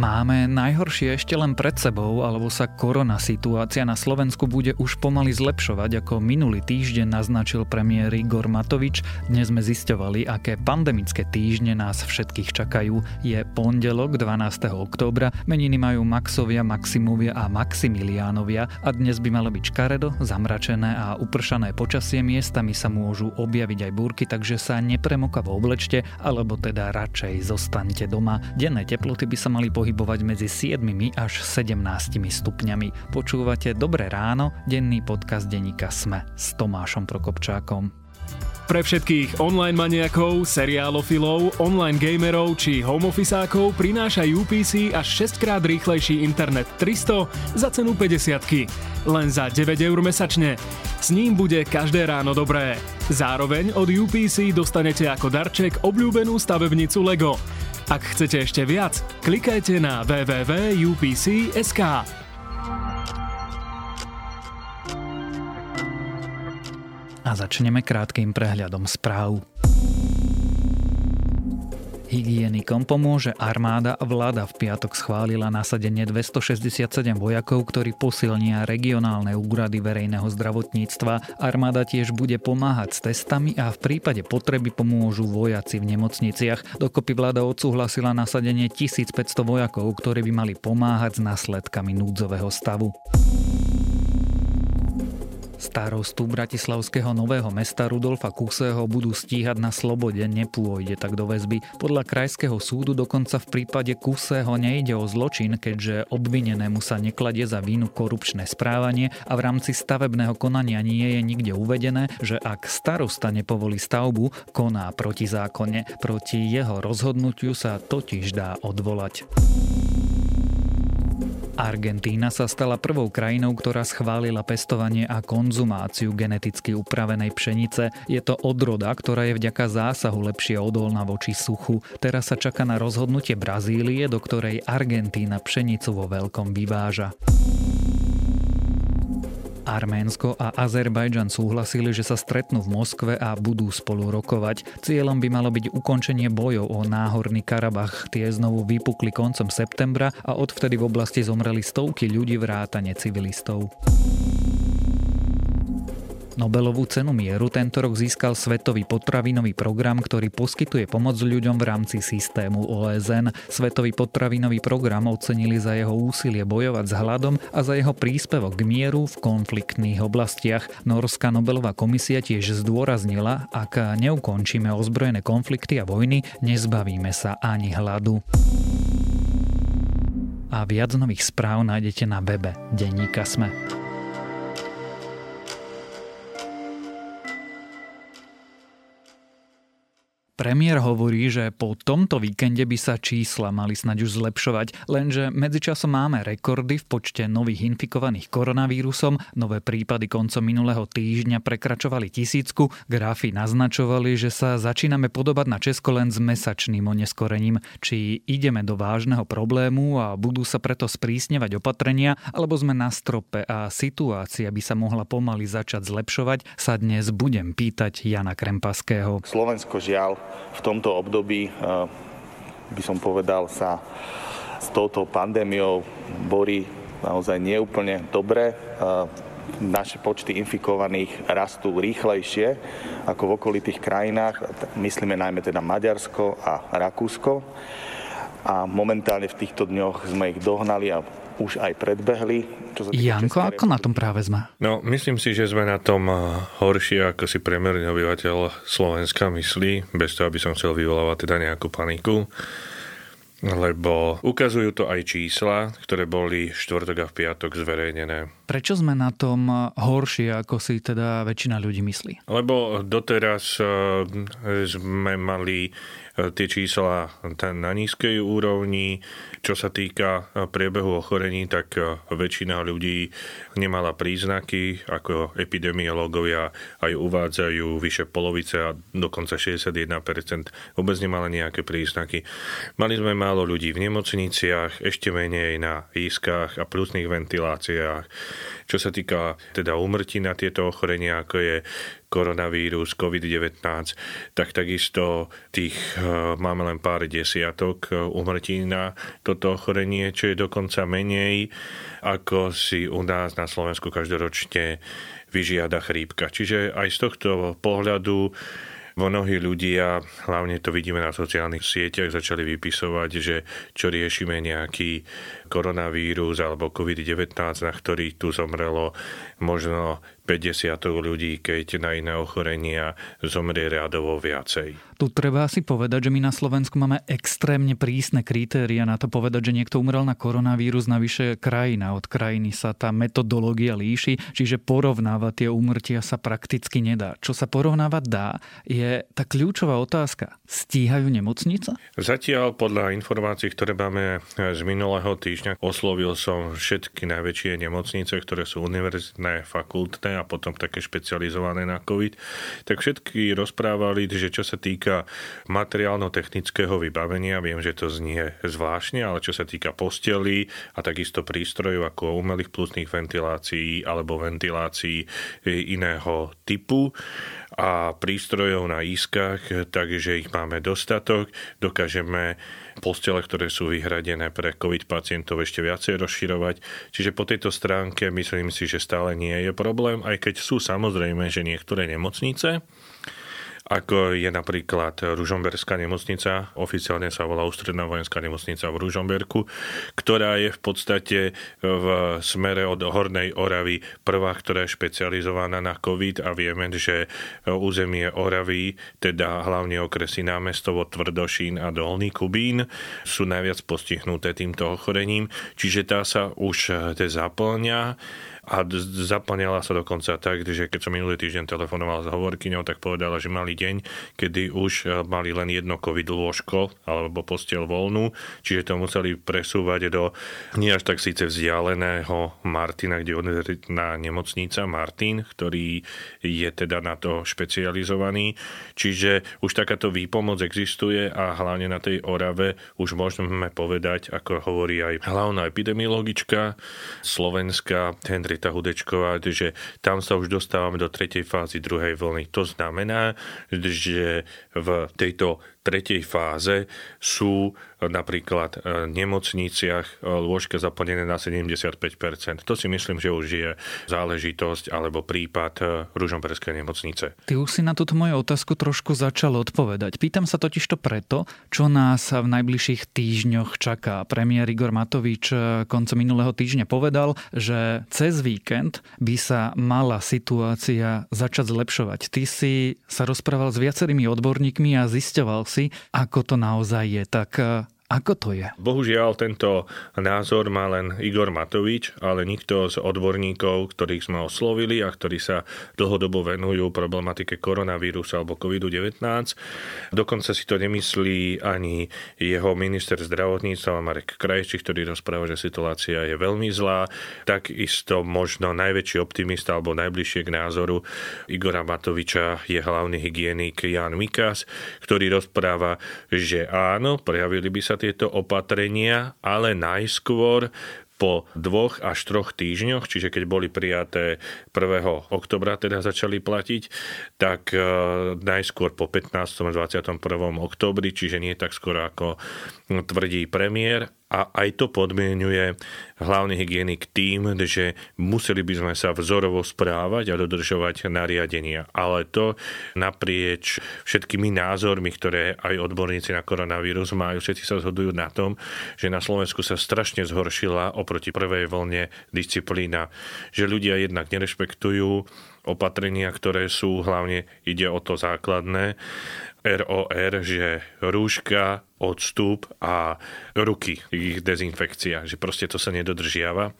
Máme najhoršie ešte len pred sebou, alebo sa korona situácia na Slovensku bude už pomaly zlepšovať, ako minulý týždeň naznačil premiér Igor Matovič. Dnes sme zisťovali, aké pandemické týždne nás všetkých čakajú. Je pondelok 12. októbra, meniny majú Maxovia, Maximovia a Maximiliánovia a dnes by malo byť škaredo, zamračené a upršané počasie miestami sa môžu objaviť aj búrky, takže sa nepremokavo oblečte, alebo teda radšej zostaňte doma. Denné teploty by sa mali pohybovať medzi 7 až 17 stupňami. Počúvate Dobré ráno, denný podcast denníka Sme s Tomášom Prokopčákom. Pre všetkých online maniakov, seriálofilov, online gamerov či homeofficeákov prináša UPC až 6 krát rýchlejší internet 300 za cenu 50 len za 9 eur mesačne. S ním bude každé ráno dobré. Zároveň od UPC dostanete ako darček obľúbenú stavebnicu LEGO. Ak chcete ešte viac, klikajte na www.upc.sk. A začneme krátkým prehľadom správ. Hygienikom pomôže armáda. Vláda v piatok schválila nasadenie 267 vojakov, ktorí posilnia regionálne úrady verejného zdravotníctva. Armáda tiež bude pomáhať s testami a v prípade potreby pomôžu vojaci v nemocniciach. Dokopy vláda odsúhlasila nasadenie 1500 vojakov, ktorí by mali pomáhať s následkami núdzového stavu. Starostu Bratislavského nového mesta Rudolfa Kuseho budú stíhať na slobode, nepôjde tak do väzby. Podľa krajského súdu dokonca v prípade Kuseho nejde o zločin, keďže obvinenému sa nekladie za vínu korupčné správanie a v rámci stavebného konania nie je nikde uvedené, že ak starosta nepovolí stavbu, koná protizákonne. Proti jeho rozhodnutiu sa totiž dá odvolať. Argentína sa stala prvou krajinou, ktorá schválila pestovanie a konzumáciu geneticky upravenej pšenice. Je to odroda, ktorá je vďaka zásahu lepšie odolná voči suchu. Teraz sa čaká na rozhodnutie Brazílie, do ktorej Argentína pšenicu vo veľkom vyváža. Arménsko a Azerbajdžan súhlasili, že sa stretnú v Moskve a budú spolu rokovať. Cieľom by malo byť ukončenie bojov o náhorný Karabach. Tie znovu vypukli koncom septembra a odvtedy v oblasti zomreli stovky ľudí vrátane civilistov. Nobelovú cenu mieru tento rok získal Svetový potravinový program, ktorý poskytuje pomoc ľuďom v rámci systému OSN. Svetový potravinový program ocenili za jeho úsilie bojovať s hladom a za jeho príspevok k mieru v konfliktných oblastiach. Norská Nobelová komisia tiež zdôraznila, ak neukončíme ozbrojené konflikty a vojny, nezbavíme sa ani hladu. A viac nových správ nájdete na webe Denníka Sme. Premiér hovorí, že po tomto víkende by sa čísla mali snaď už zlepšovať, lenže medzičasom máme rekordy v počte nových infikovaných koronavírusom, nové prípady koncom minulého týždňa prekračovali tisícku, grafy naznačovali, že sa začíname podobať na Česko len s mesačným oneskorením. Či ideme do vážneho problému a budú sa preto sprísňovať opatrenia, alebo sme na strope a situácia by sa mohla pomaly začať zlepšovať, sa dnes budem pýtať Jana Krempaského. Slovensko žiaľ v tomto období, eh, by som povedal, sa s touto pandémiou borí naozaj neúplne dobre. Eh, naše počty infikovaných rastú rýchlejšie ako v okolitých krajinách. Myslíme najmä teda Maďarsko a Rakúsko. A momentálne v týchto dňoch sme ich dohnali a už aj predbehli. Čo sa Janko, ako na tom práve sme? No, myslím si, že sme na tom horšie, ako si priemerný obyvateľ Slovenska myslí, bez toho, aby som chcel vyvolávať teda nejakú paniku lebo ukazujú to aj čísla, ktoré boli štvrtok a v piatok zverejnené. Prečo sme na tom horšie, ako si teda väčšina ľudí myslí? Lebo doteraz eh, sme mali tie čísla na nízkej úrovni. Čo sa týka priebehu ochorení, tak väčšina ľudí nemala príznaky, ako epidemiológovia aj uvádzajú, vyše polovice a dokonca 61% vôbec nemala nejaké príznaky. Mali sme málo ľudí v nemocniciach, ešte menej na ískach a plusných ventiláciách. Čo sa týka teda úmrtí na tieto ochorenia, ako je koronavírus, COVID-19, tak takisto tých e, máme len pár desiatok úmrtí na toto ochorenie, čo je dokonca menej, ako si u nás na Slovensku každoročne vyžiada chrípka. Čiže aj z tohto pohľadu mnohí ľudia, hlavne to vidíme na sociálnych sieťach, začali vypisovať, že čo riešime nejaký koronavírus alebo COVID-19, na ktorý tu zomrelo možno 50 ľudí, keď na iné ochorenia zomrie radovo viacej. Tu treba asi povedať, že my na Slovensku máme extrémne prísne kritéria na to povedať, že niekto umrel na koronavírus, navyše krajina od krajiny sa tá metodológia líši, čiže porovnávať tie úmrtia sa prakticky nedá. Čo sa porovnávať dá, je tá kľúčová otázka. Stíhajú nemocnice? Zatiaľ podľa informácií, ktoré máme z minulého týždňa, oslovil som všetky najväčšie nemocnice, ktoré sú univerzitné, fakultné a potom také špecializované na COVID, tak všetky rozprávali, že čo sa týka materiálno-technického vybavenia, viem, že to znie zvláštne, ale čo sa týka postelí a takisto prístrojov ako umelých plusných ventilácií alebo ventilácií iného typu, a prístrojov na ískach, takže ich máme dostatok. Dokážeme postele, ktoré sú vyhradené pre COVID pacientov ešte viacej rozširovať. Čiže po tejto stránke myslím si, že stále nie je problém, aj keď sú samozrejme, že niektoré nemocnice ako je napríklad Ružomberská nemocnica, oficiálne sa volá Ústredná vojenská nemocnica v Ružomberku, ktorá je v podstate v smere od Hornej Oravy prvá, ktorá je špecializovaná na COVID a vieme, že územie Oravy, teda hlavne okresy námestovo Tvrdošín a Dolný Kubín sú najviac postihnuté týmto ochorením, čiže tá sa už zaplňa a zaplňala sa dokonca tak, že keď som minulý týždeň telefonoval s hovorkyňou, tak povedala, že mali deň, kedy už e, mali len jedno covid lôžko alebo postiel voľnú, čiže to museli presúvať do nie až tak síce vzdialeného Martina, kde na nemocnica Martin, ktorý je teda na to špecializovaný. Čiže už takáto výpomoc existuje a hlavne na tej Orave už môžeme povedať, ako hovorí aj hlavná epidemiologička Slovenska Henry Markéta Hudečková, že tam sa už dostávame do tretej fázy druhej vlny. To znamená, že v tejto tretej fáze sú napríklad v nemocniciach lôžka zaplnené na 75%. To si myslím, že už je záležitosť alebo prípad Ružomberskej nemocnice. Ty už si na túto moju otázku trošku začal odpovedať. Pýtam sa totiž to preto, čo nás v najbližších týždňoch čaká. Premiér Igor Matovič koncom minulého týždňa povedal, že cez víkend by sa mala situácia začať zlepšovať. Ty si sa rozprával s viacerými odborníkmi a zisťoval si, ako to naozaj je. Tak eh, ako to je? Bohužiaľ, tento názor má len Igor Matovič, ale nikto z odborníkov, ktorých sme oslovili a ktorí sa dlhodobo venujú problematike koronavírusu alebo COVID-19. Dokonca si to nemyslí ani jeho minister zdravotníctva Marek Krajči, ktorý rozpráva, že situácia je veľmi zlá. Takisto možno najväčší optimista alebo najbližšie k názoru Igora Matoviča je hlavný hygienik Jan Mikas, ktorý rozpráva, že áno, prejavili by sa tieto opatrenia, ale najskôr po dvoch až troch týždňoch, čiže keď boli prijaté 1. oktobra teda začali platiť, tak e, najskôr po 15. a 21. oktobri, čiže nie tak skoro ako tvrdí premiér a aj to podmienuje hlavný hygienik tým, že museli by sme sa vzorovo správať a dodržovať nariadenia. Ale to naprieč všetkými názormi, ktoré aj odborníci na koronavírus majú, všetci sa zhodujú na tom, že na Slovensku sa strašne zhoršila oproti prvej vlne disciplína, že ľudia jednak nerešpektujú opatrenia, ktoré sú, hlavne ide o to základné, ROR, že rúška, odstup a ruky, ich dezinfekcia, že proste to sa nedodržiava.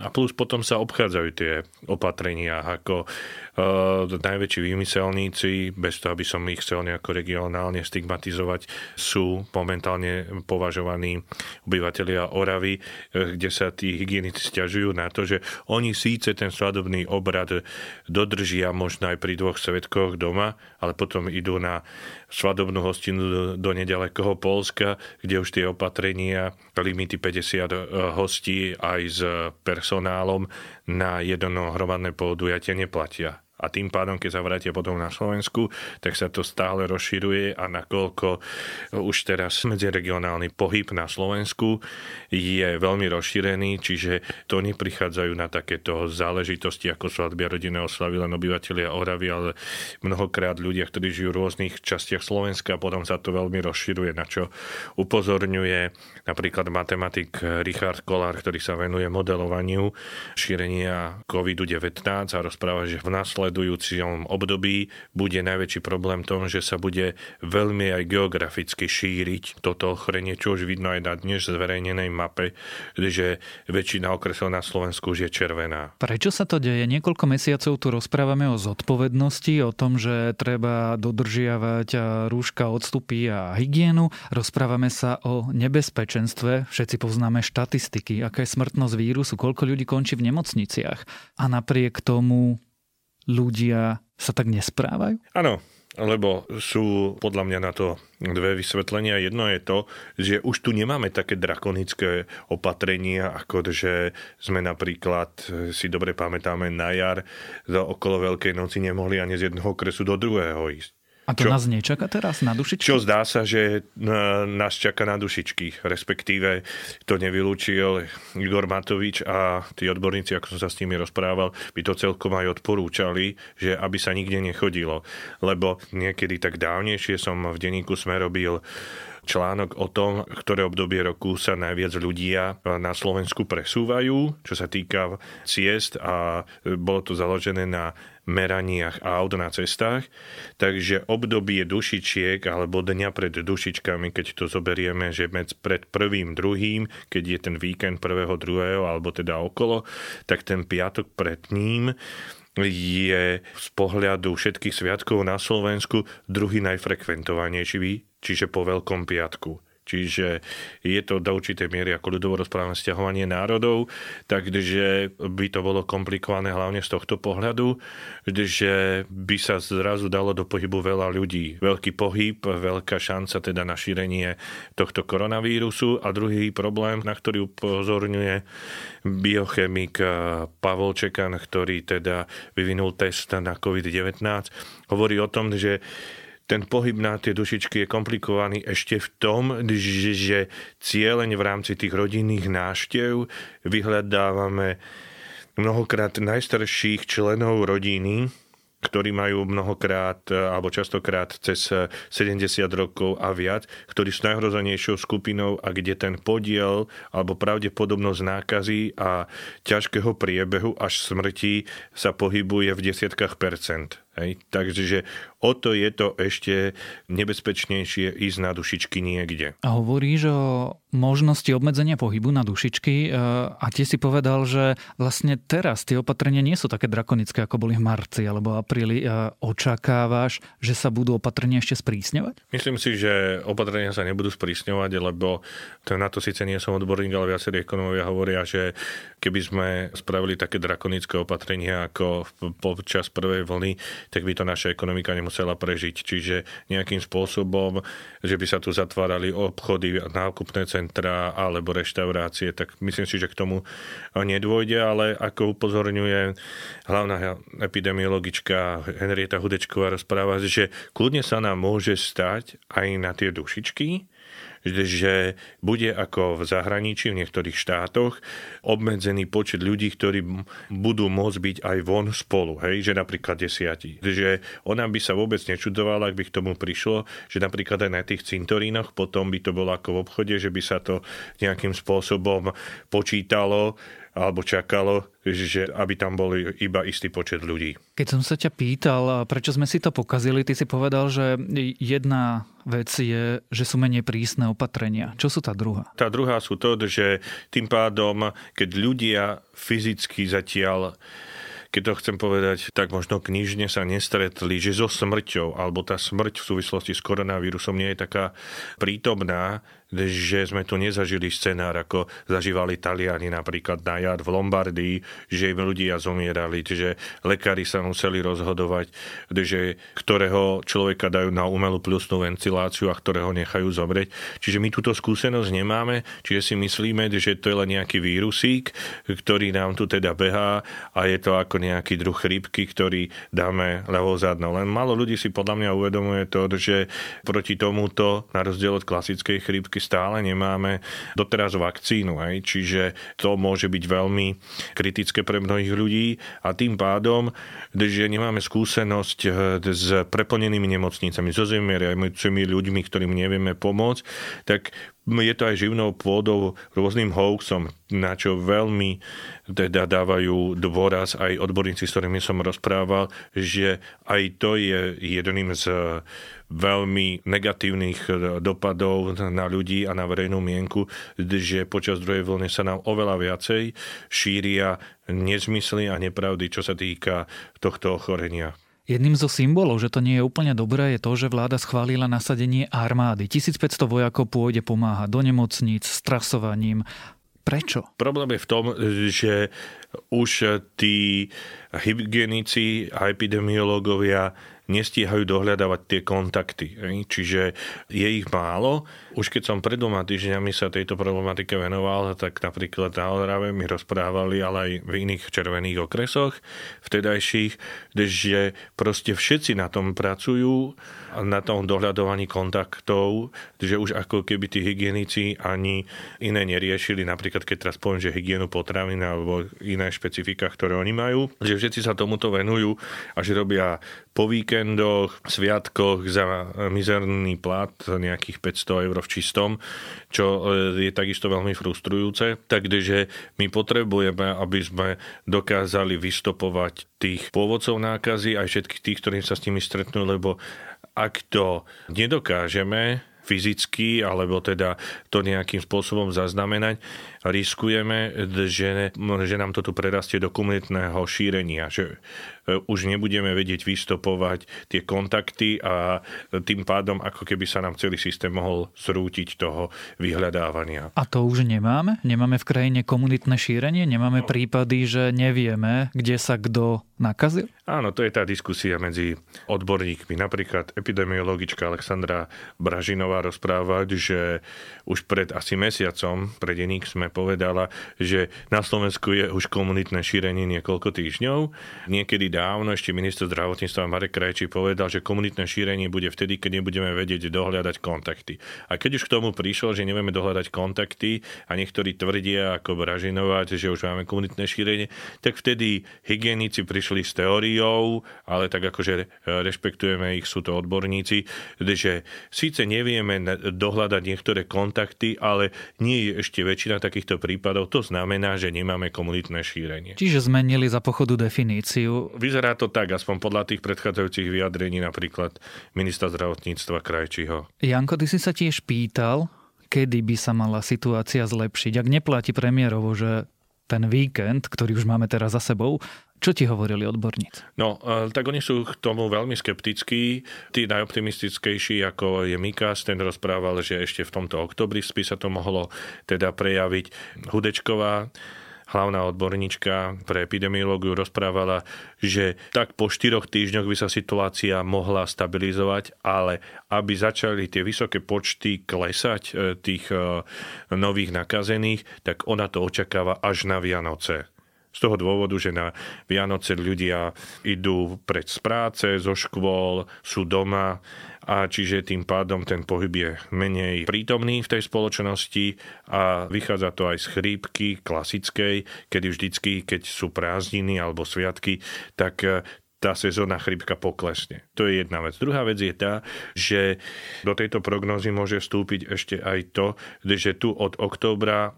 A plus potom sa obchádzajú tie opatrenia, ako uh, najväčší výmyselníci, bez toho, aby som ich chcel nejako regionálne stigmatizovať, sú momentálne považovaní obyvateľia Oravy, uh, kde sa tí hygienici stiažujú na to, že oni síce ten svadobný obrad dodržia možno aj pri dvoch svetkoch doma, ale potom idú na svadobnú hostinu do, do nedalekého pol Polska, kde už tie opatrenia, limity 50 hostí aj s personálom na jedno hromadné podujatie neplatia a tým pádom, keď sa vrátia potom na Slovensku, tak sa to stále rozširuje a nakoľko už teraz medziregionálny pohyb na Slovensku je veľmi rozšírený, čiže to neprichádzajú na takéto záležitosti ako svadby a rodinné oslavy len obyvateľia Oravy, ale mnohokrát ľudia, ktorí žijú v rôznych častiach Slovenska, potom sa to veľmi rozširuje, na čo upozorňuje napríklad matematik Richard Kolár, ktorý sa venuje modelovaniu šírenia COVID-19 a rozpráva, že v následnosti nasledujúcom období bude najväčší problém tom, že sa bude veľmi aj geograficky šíriť toto ochorenie, čo už vidno aj na dnes zverejnenej mape, že väčšina okresov na Slovensku už je červená. Prečo sa to deje? Niekoľko mesiacov tu rozprávame o zodpovednosti, o tom, že treba dodržiavať rúška, odstupy a hygienu. Rozprávame sa o nebezpečenstve. Všetci poznáme štatistiky, aká je smrtnosť vírusu, koľko ľudí končí v nemocniciach. A napriek tomu ľudia sa tak nesprávajú? Áno, lebo sú podľa mňa na to dve vysvetlenia. Jedno je to, že už tu nemáme také drakonické opatrenia, ako že sme napríklad, si dobre pamätáme, na jar okolo Veľkej noci nemohli ani z jedného okresu do druhého ísť. A to čo, nás nečaká teraz na dušičky? Čo zdá sa, že nás čaká na dušičky, respektíve to nevylúčil Igor Matovič a tí odborníci, ako som sa s nimi rozprával, by to celkom aj odporúčali, že aby sa nikde nechodilo. Lebo niekedy tak dávnejšie som v denníku sme robil článok o tom, ktoré obdobie roku sa najviac ľudia na Slovensku presúvajú, čo sa týka ciest a bolo to založené na meraniach aut na cestách. Takže obdobie dušičiek alebo dňa pred dušičkami, keď to zoberieme, že pred prvým, druhým, keď je ten víkend prvého, druhého alebo teda okolo, tak ten piatok pred ním je z pohľadu všetkých sviatkov na Slovensku druhý najfrekventovanejší, čiže po Veľkom piatku. Čiže je to do určitej miery ako ľudovo rozprávame stiahovanie národov, takže by to bolo komplikované hlavne z tohto pohľadu, že by sa zrazu dalo do pohybu veľa ľudí. Veľký pohyb, veľká šanca teda na šírenie tohto koronavírusu a druhý problém, na ktorý upozorňuje biochemik Pavol Čekan, ktorý teda vyvinul test na COVID-19, hovorí o tom, že ten pohyb na tie dušičky je komplikovaný ešte v tom, že, že cieľeň v rámci tých rodinných náštev vyhľadávame mnohokrát najstarších členov rodiny, ktorí majú mnohokrát alebo častokrát cez 70 rokov a viac, ktorí sú najhrozenejšou skupinou a kde ten podiel alebo pravdepodobnosť nákazy a ťažkého priebehu až smrti sa pohybuje v desiatkách percent. Hej. Takže o to je to ešte nebezpečnejšie ísť na dušičky niekde. A hovoríš o možnosti obmedzenia pohybu na dušičky e, a tie si povedal, že vlastne teraz tie opatrenia nie sú také drakonické, ako boli v marci alebo apríli. E, očakávaš, že sa budú opatrenia ešte sprísňovať? Myslím si, že opatrenia sa nebudú sprísňovať, lebo to na to síce nie som odborník, ale viacerí ekonomovia hovoria, že keby sme spravili také drakonické opatrenia ako počas prvej vlny, tak by to naša ekonomika nemusela prežiť. Čiže nejakým spôsobom, že by sa tu zatvárali obchody, nákupné centra alebo reštaurácie, tak myslím si, že k tomu nedôjde, ale ako upozorňuje hlavná epidemiologička Henrieta Hudečková rozpráva, že kľudne sa nám môže stať aj na tie dušičky, že bude ako v zahraničí, v niektorých štátoch, obmedzený počet ľudí, ktorí budú môcť byť aj von spolu, hej, že napríklad desiatí. Že ona by sa vôbec nečudovala, ak by k tomu prišlo, že napríklad aj na tých cintorínoch potom by to bolo ako v obchode, že by sa to nejakým spôsobom počítalo, alebo čakalo, že aby tam boli iba istý počet ľudí. Keď som sa ťa pýtal, prečo sme si to pokazili, ty si povedal, že jedna vec je, že sú menej prísne opatrenia. Čo sú tá druhá? Tá druhá sú to, že tým pádom, keď ľudia fyzicky zatiaľ keď to chcem povedať, tak možno knižne sa nestretli, že so smrťou, alebo tá smrť v súvislosti s koronavírusom nie je taká prítomná, že sme tu nezažili scenár, ako zažívali Taliani napríklad na jar v Lombardii, že im ľudia zomierali, že lekári sa museli rozhodovať, že ktorého človeka dajú na umelú plusnú ventiláciu a ktorého nechajú zomrieť. Čiže my túto skúsenosť nemáme, čiže si myslíme, že to je len nejaký vírusík, ktorý nám tu teda behá a je to ako nejaký druh chrípky, ktorý dáme ľavou zadnou. Len málo ľudí si podľa mňa uvedomuje to, že proti tomuto, na rozdiel od klasickej chrípky, stále nemáme doteraz vakcínu. Aj? Čiže to môže byť veľmi kritické pre mnohých ľudí a tým pádom, že nemáme skúsenosť eh, s preplnenými nemocnicami, so zemierajúcimi ľuďmi, ktorým nevieme pomôcť, tak je to aj živnou pôdou rôznym hoaxom, na čo veľmi teda dávajú dôraz aj odborníci, s ktorými som rozprával, že aj to je jedným z veľmi negatívnych dopadov na ľudí a na verejnú mienku, že počas druhej vlny sa nám oveľa viacej šíria nezmysly a nepravdy, čo sa týka tohto ochorenia. Jedným zo symbolov, že to nie je úplne dobré, je to, že vláda schválila nasadenie armády. 1500 vojakov pôjde pomáhať do nemocníc s trasovaním. Prečo? Problém je v tom, že už tí hygienici a epidemiológovia nestíhajú dohľadávať tie kontakty. Čiže je ich málo. Už keď som pred dvoma týždňami sa tejto problematike venoval, tak napríklad na Orave mi rozprávali, ale aj v iných červených okresoch vtedajších, že proste všetci na tom pracujú, na tom dohľadovaní kontaktov, že už ako keby tí hygienici ani iné neriešili, napríklad keď teraz poviem, že hygienu potravín alebo iné špecifika, ktoré oni majú, že všetci sa tomuto venujú a že robia po víkendoch, sviatkoch za mizerný plat nejakých 500 eur v čistom, čo e, je takisto veľmi frustrujúce. Takže my potrebujeme, aby sme dokázali vystopovať tých pôvodcov nákazy aj všetkých tých, ktorým sa s nimi stretnú, lebo ak to nedokážeme fyzicky, alebo teda to nejakým spôsobom zaznamenať, riskujeme, že, že nám to tu prerastie do komunitného šírenia, že e, už nebudeme vedieť vystopovať tie kontakty a tým pádom ako keby sa nám celý systém mohol zrútiť toho vyhľadávania. A to už nemáme? Nemáme v krajine komunitné šírenie? Nemáme no. prípady, že nevieme, kde sa kto nakazil? Áno, to je tá diskusia medzi odborníkmi. Napríklad epidemiologička Alexandra Bražinová rozprávať, že už pred asi mesiacom, pred Enik sme povedala, že na Slovensku je už komunitné šírenie niekoľko týždňov. Niekedy dávno ešte minister zdravotníctva Marek Krajčí povedal, že komunitné šírenie bude vtedy, keď nebudeme vedieť dohľadať kontakty. A keď už k tomu prišlo, že nevieme dohľadať kontakty a niektorí tvrdia ako Bražinovať, že už máme komunitné šírenie, tak vtedy hygienici prišli s teóriou, ale tak akože rešpektujeme ich, sú to odborníci, že síce nevieme dohľadať niektoré kontakty, ale nie je ešte väčšina takých takýchto prípadov, to znamená, že nemáme komunitné šírenie. Čiže zmenili za pochodu definíciu. Vyzerá to tak, aspoň podľa tých predchádzajúcich vyjadrení napríklad ministra zdravotníctva Krajčího. Janko, ty si sa tiež pýtal, kedy by sa mala situácia zlepšiť. Ak neplatí premiérovo, že ten víkend, ktorý už máme teraz za sebou, čo ti hovorili odborníci? No, e, tak oni sú k tomu veľmi skeptickí. Tí najoptimistickejší, ako je Mikas, ten rozprával, že ešte v tomto oktobri by sa to mohlo teda prejaviť. Hudečková, hlavná odborníčka pre epidemiológiu rozprávala, že tak po štyroch týždňoch by sa situácia mohla stabilizovať, ale aby začali tie vysoké počty klesať e, tých e, nových nakazených, tak ona to očakáva až na Vianoce. Z toho dôvodu, že na Vianoce ľudia idú pred z práce, zo škôl, sú doma a čiže tým pádom ten pohyb je menej prítomný v tej spoločnosti a vychádza to aj z chrípky klasickej, kedy vždycky, keď sú prázdniny alebo sviatky, tak tá sezónna chrypka poklesne. To je jedna vec. Druhá vec je tá, že do tejto prognózy môže vstúpiť ešte aj to, že tu od októbra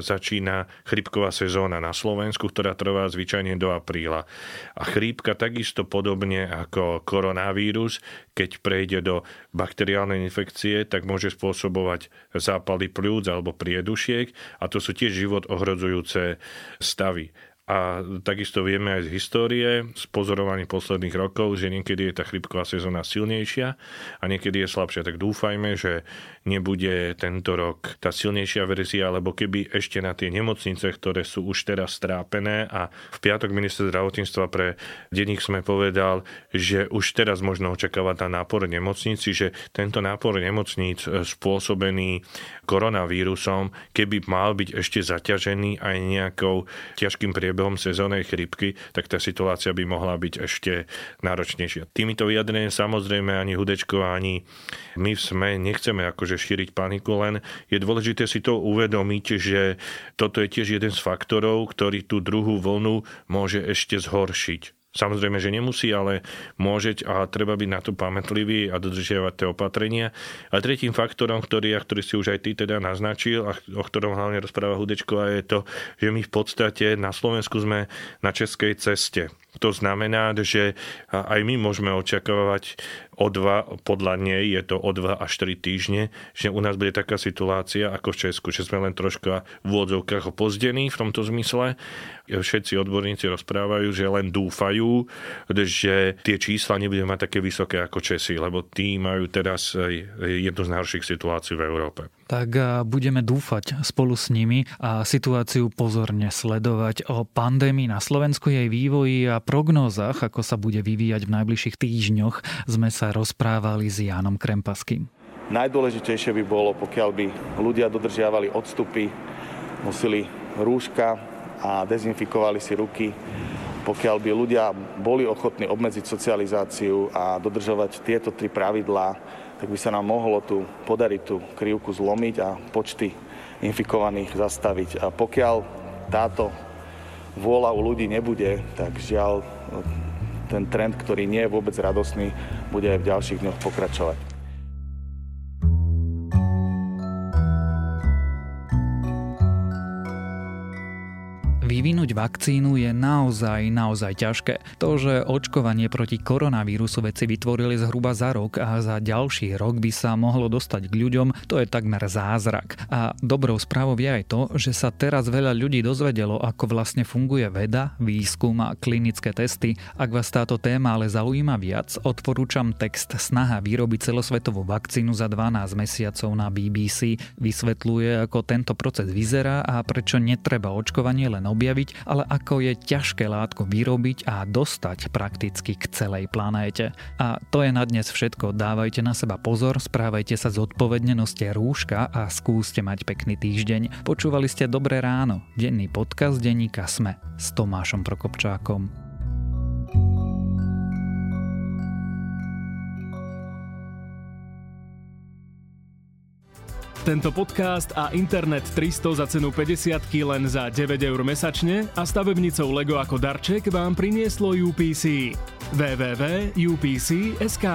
začína chrypková sezóna na Slovensku, ktorá trvá zvyčajne do apríla. A chrípka takisto podobne ako koronavírus, keď prejde do bakteriálnej infekcie, tak môže spôsobovať zápaly pľúc alebo priedušiek a to sú tiež život ohrozujúce stavy. A takisto vieme aj z histórie, z pozorovaní posledných rokov, že niekedy je tá chrypková sezóna silnejšia a niekedy je slabšia. Tak dúfajme, že nebude tento rok tá silnejšia verzia, lebo keby ešte na tie nemocnice, ktoré sú už teraz strápené a v piatok minister zdravotníctva pre denník sme povedal, že už teraz možno očakávať na nápor nemocnici, že tento nápor nemocníc spôsobený koronavírusom, keby mal byť ešte zaťažený aj nejakou ťažkým priebežom priebehom sezónnej chrypky, tak tá situácia by mohla byť ešte náročnejšia. Týmito vyjadreniami samozrejme ani Hudečko, ani my v SME nechceme akože šíriť paniku, len je dôležité si to uvedomiť, že toto je tiež jeden z faktorov, ktorý tú druhú vlnu môže ešte zhoršiť. Samozrejme, že nemusí, ale môžeť a treba byť na to pamätlivý a dodržiavať tie opatrenia. A tretím faktorom, ktorý, ktorý si už aj ty teda naznačil a o ktorom hlavne rozpráva Hudečková, je to, že my v podstate na Slovensku sme na českej ceste. To znamená, že aj my môžeme očakávať o dva, podľa nej je to o dva až 3 týždne, že u nás bude taká situácia ako v Česku, že sme len troška v úvodzovkách opozdení v tomto zmysle. Všetci odborníci rozprávajú, že len dúfajú, že tie čísla nebudú mať také vysoké ako Česi, lebo tí majú teraz jednu z najhorších situácií v Európe tak budeme dúfať spolu s nimi a situáciu pozorne sledovať o pandémii na Slovensku, jej vývoji a prognózach, ako sa bude vyvíjať v najbližších týždňoch, sme sa rozprávali s Jánom Krempaským. Najdôležitejšie by bolo, pokiaľ by ľudia dodržiavali odstupy, nosili rúška a dezinfikovali si ruky, pokiaľ by ľudia boli ochotní obmedziť socializáciu a dodržovať tieto tri pravidlá, tak by sa nám mohlo tu podariť tú krivku zlomiť a počty infikovaných zastaviť. A pokiaľ táto vôľa u ľudí nebude, tak žiaľ ten trend, ktorý nie je vôbec radosný, bude aj v ďalších dňoch pokračovať. Vyvinúť vakcínu je naozaj, naozaj ťažké. To, že očkovanie proti koronavírusu veci vytvorili zhruba za rok a za ďalší rok by sa mohlo dostať k ľuďom, to je takmer zázrak. A dobrou správou je aj to, že sa teraz veľa ľudí dozvedelo, ako vlastne funguje veda, výskum a klinické testy. Ak vás táto téma ale zaujíma viac, odporúčam text Snaha vyrobiť celosvetovú vakcínu za 12 mesiacov na BBC. Vysvetľuje, ako tento proces vyzerá a prečo netreba očkovanie len objaviť, ale ako je ťažké látku vyrobiť a dostať prakticky k celej planéte. A to je na dnes všetko. Dávajte na seba pozor, správajte sa zodpovedne, noste rúška a skúste mať pekný týždeň. Počúvali ste Dobré ráno, denný podcast denníka Sme s Tomášom Prokopčákom. Tento podcast a Internet 300 za cenu 50 len za 9 eur mesačne a stavebnicou Lego ako darček vám prinieslo UPC. www.upc.sk